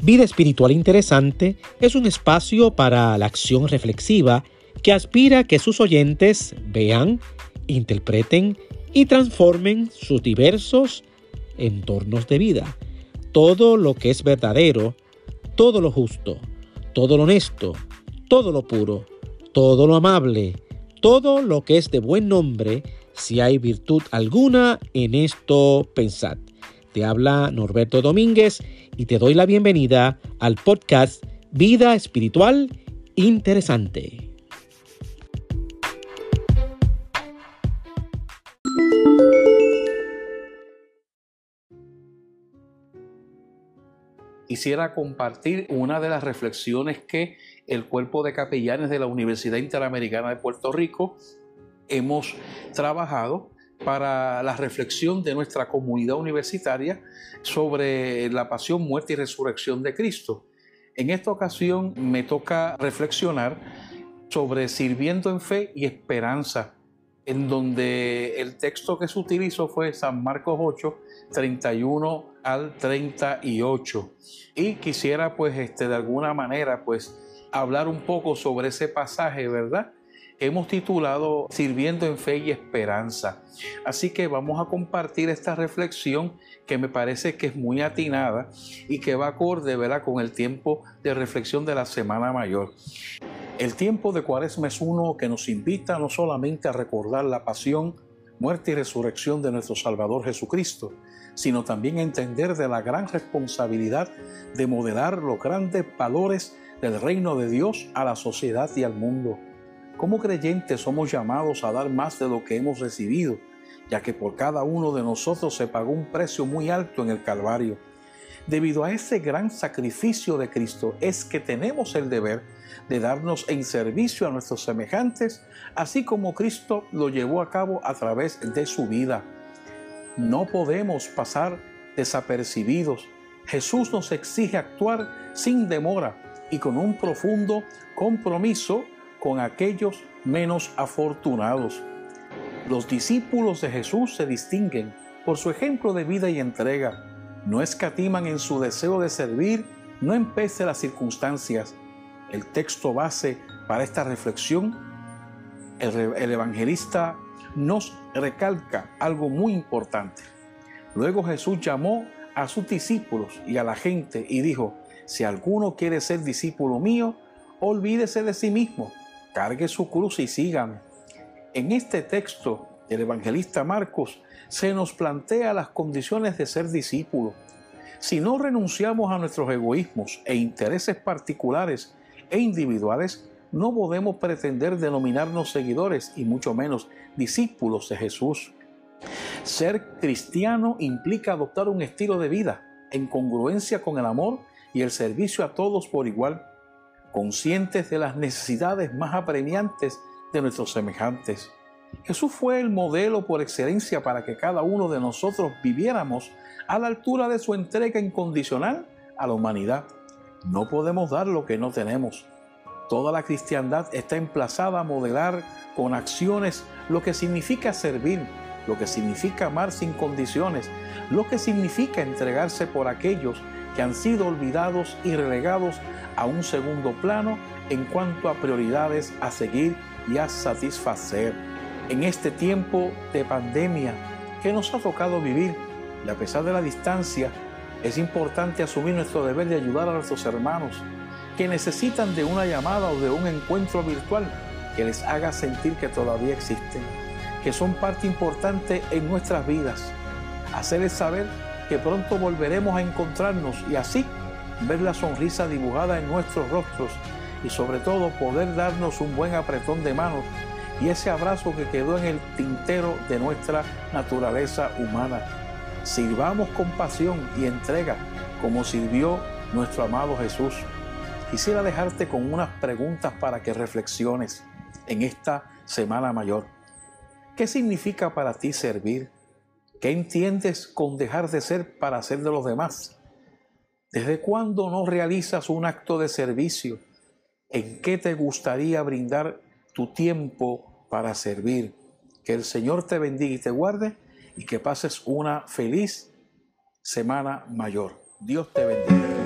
Vida Espiritual Interesante es un espacio para la acción reflexiva que aspira a que sus oyentes vean, interpreten y transformen sus diversos entornos de vida. Todo lo que es verdadero, todo lo justo, todo lo honesto, todo lo puro, todo lo amable, todo lo que es de buen nombre, si hay virtud alguna en esto, pensad. Te habla Norberto Domínguez y te doy la bienvenida al podcast Vida Espiritual Interesante. Quisiera compartir una de las reflexiones que el cuerpo de capellanes de la Universidad Interamericana de Puerto Rico hemos trabajado para la reflexión de nuestra comunidad universitaria sobre la pasión, muerte y resurrección de Cristo. En esta ocasión me toca reflexionar sobre sirviendo en fe y esperanza, en donde el texto que se utilizó fue San Marcos 8, 31 al 38. Y quisiera pues este, de alguna manera pues hablar un poco sobre ese pasaje, ¿verdad? Hemos titulado Sirviendo en Fe y Esperanza. Así que vamos a compartir esta reflexión que me parece que es muy atinada y que va acorde ¿verdad? con el tiempo de reflexión de la Semana Mayor. El tiempo de Cuaresma es uno que nos invita no solamente a recordar la pasión, muerte y resurrección de nuestro Salvador Jesucristo, sino también a entender de la gran responsabilidad de modelar los grandes valores del reino de Dios a la sociedad y al mundo. Como creyentes somos llamados a dar más de lo que hemos recibido, ya que por cada uno de nosotros se pagó un precio muy alto en el Calvario. Debido a ese gran sacrificio de Cristo es que tenemos el deber de darnos en servicio a nuestros semejantes, así como Cristo lo llevó a cabo a través de su vida. No podemos pasar desapercibidos. Jesús nos exige actuar sin demora y con un profundo compromiso con aquellos menos afortunados. Los discípulos de Jesús se distinguen por su ejemplo de vida y entrega. No escatiman en su deseo de servir, no empece las circunstancias. El texto base para esta reflexión, el, el evangelista nos recalca algo muy importante. Luego Jesús llamó a sus discípulos y a la gente y dijo, si alguno quiere ser discípulo mío, olvídese de sí mismo, cargue su cruz y sígame. En este texto del evangelista Marcos se nos plantea las condiciones de ser discípulo. Si no renunciamos a nuestros egoísmos e intereses particulares e individuales, no podemos pretender denominarnos seguidores y mucho menos discípulos de Jesús. Ser cristiano implica adoptar un estilo de vida en congruencia con el amor y el servicio a todos por igual conscientes de las necesidades más apremiantes de nuestros semejantes. Jesús fue el modelo por excelencia para que cada uno de nosotros viviéramos a la altura de su entrega incondicional a la humanidad. No podemos dar lo que no tenemos. Toda la cristiandad está emplazada a modelar con acciones lo que significa servir, lo que significa amar sin condiciones, lo que significa entregarse por aquellos que han sido olvidados y relegados a un segundo plano en cuanto a prioridades a seguir y a satisfacer. En este tiempo de pandemia que nos ha tocado vivir y a pesar de la distancia, es importante asumir nuestro deber de ayudar a nuestros hermanos que necesitan de una llamada o de un encuentro virtual que les haga sentir que todavía existen, que son parte importante en nuestras vidas. Hacerles saber que pronto volveremos a encontrarnos y así ver la sonrisa dibujada en nuestros rostros y sobre todo poder darnos un buen apretón de manos y ese abrazo que quedó en el tintero de nuestra naturaleza humana. Sirvamos con pasión y entrega como sirvió nuestro amado Jesús. Quisiera dejarte con unas preguntas para que reflexiones en esta Semana Mayor. ¿Qué significa para ti servir? ¿Qué entiendes con dejar de ser para ser de los demás? ¿Desde cuándo no realizas un acto de servicio? ¿En qué te gustaría brindar tu tiempo para servir? Que el Señor te bendiga y te guarde y que pases una feliz semana mayor. Dios te bendiga.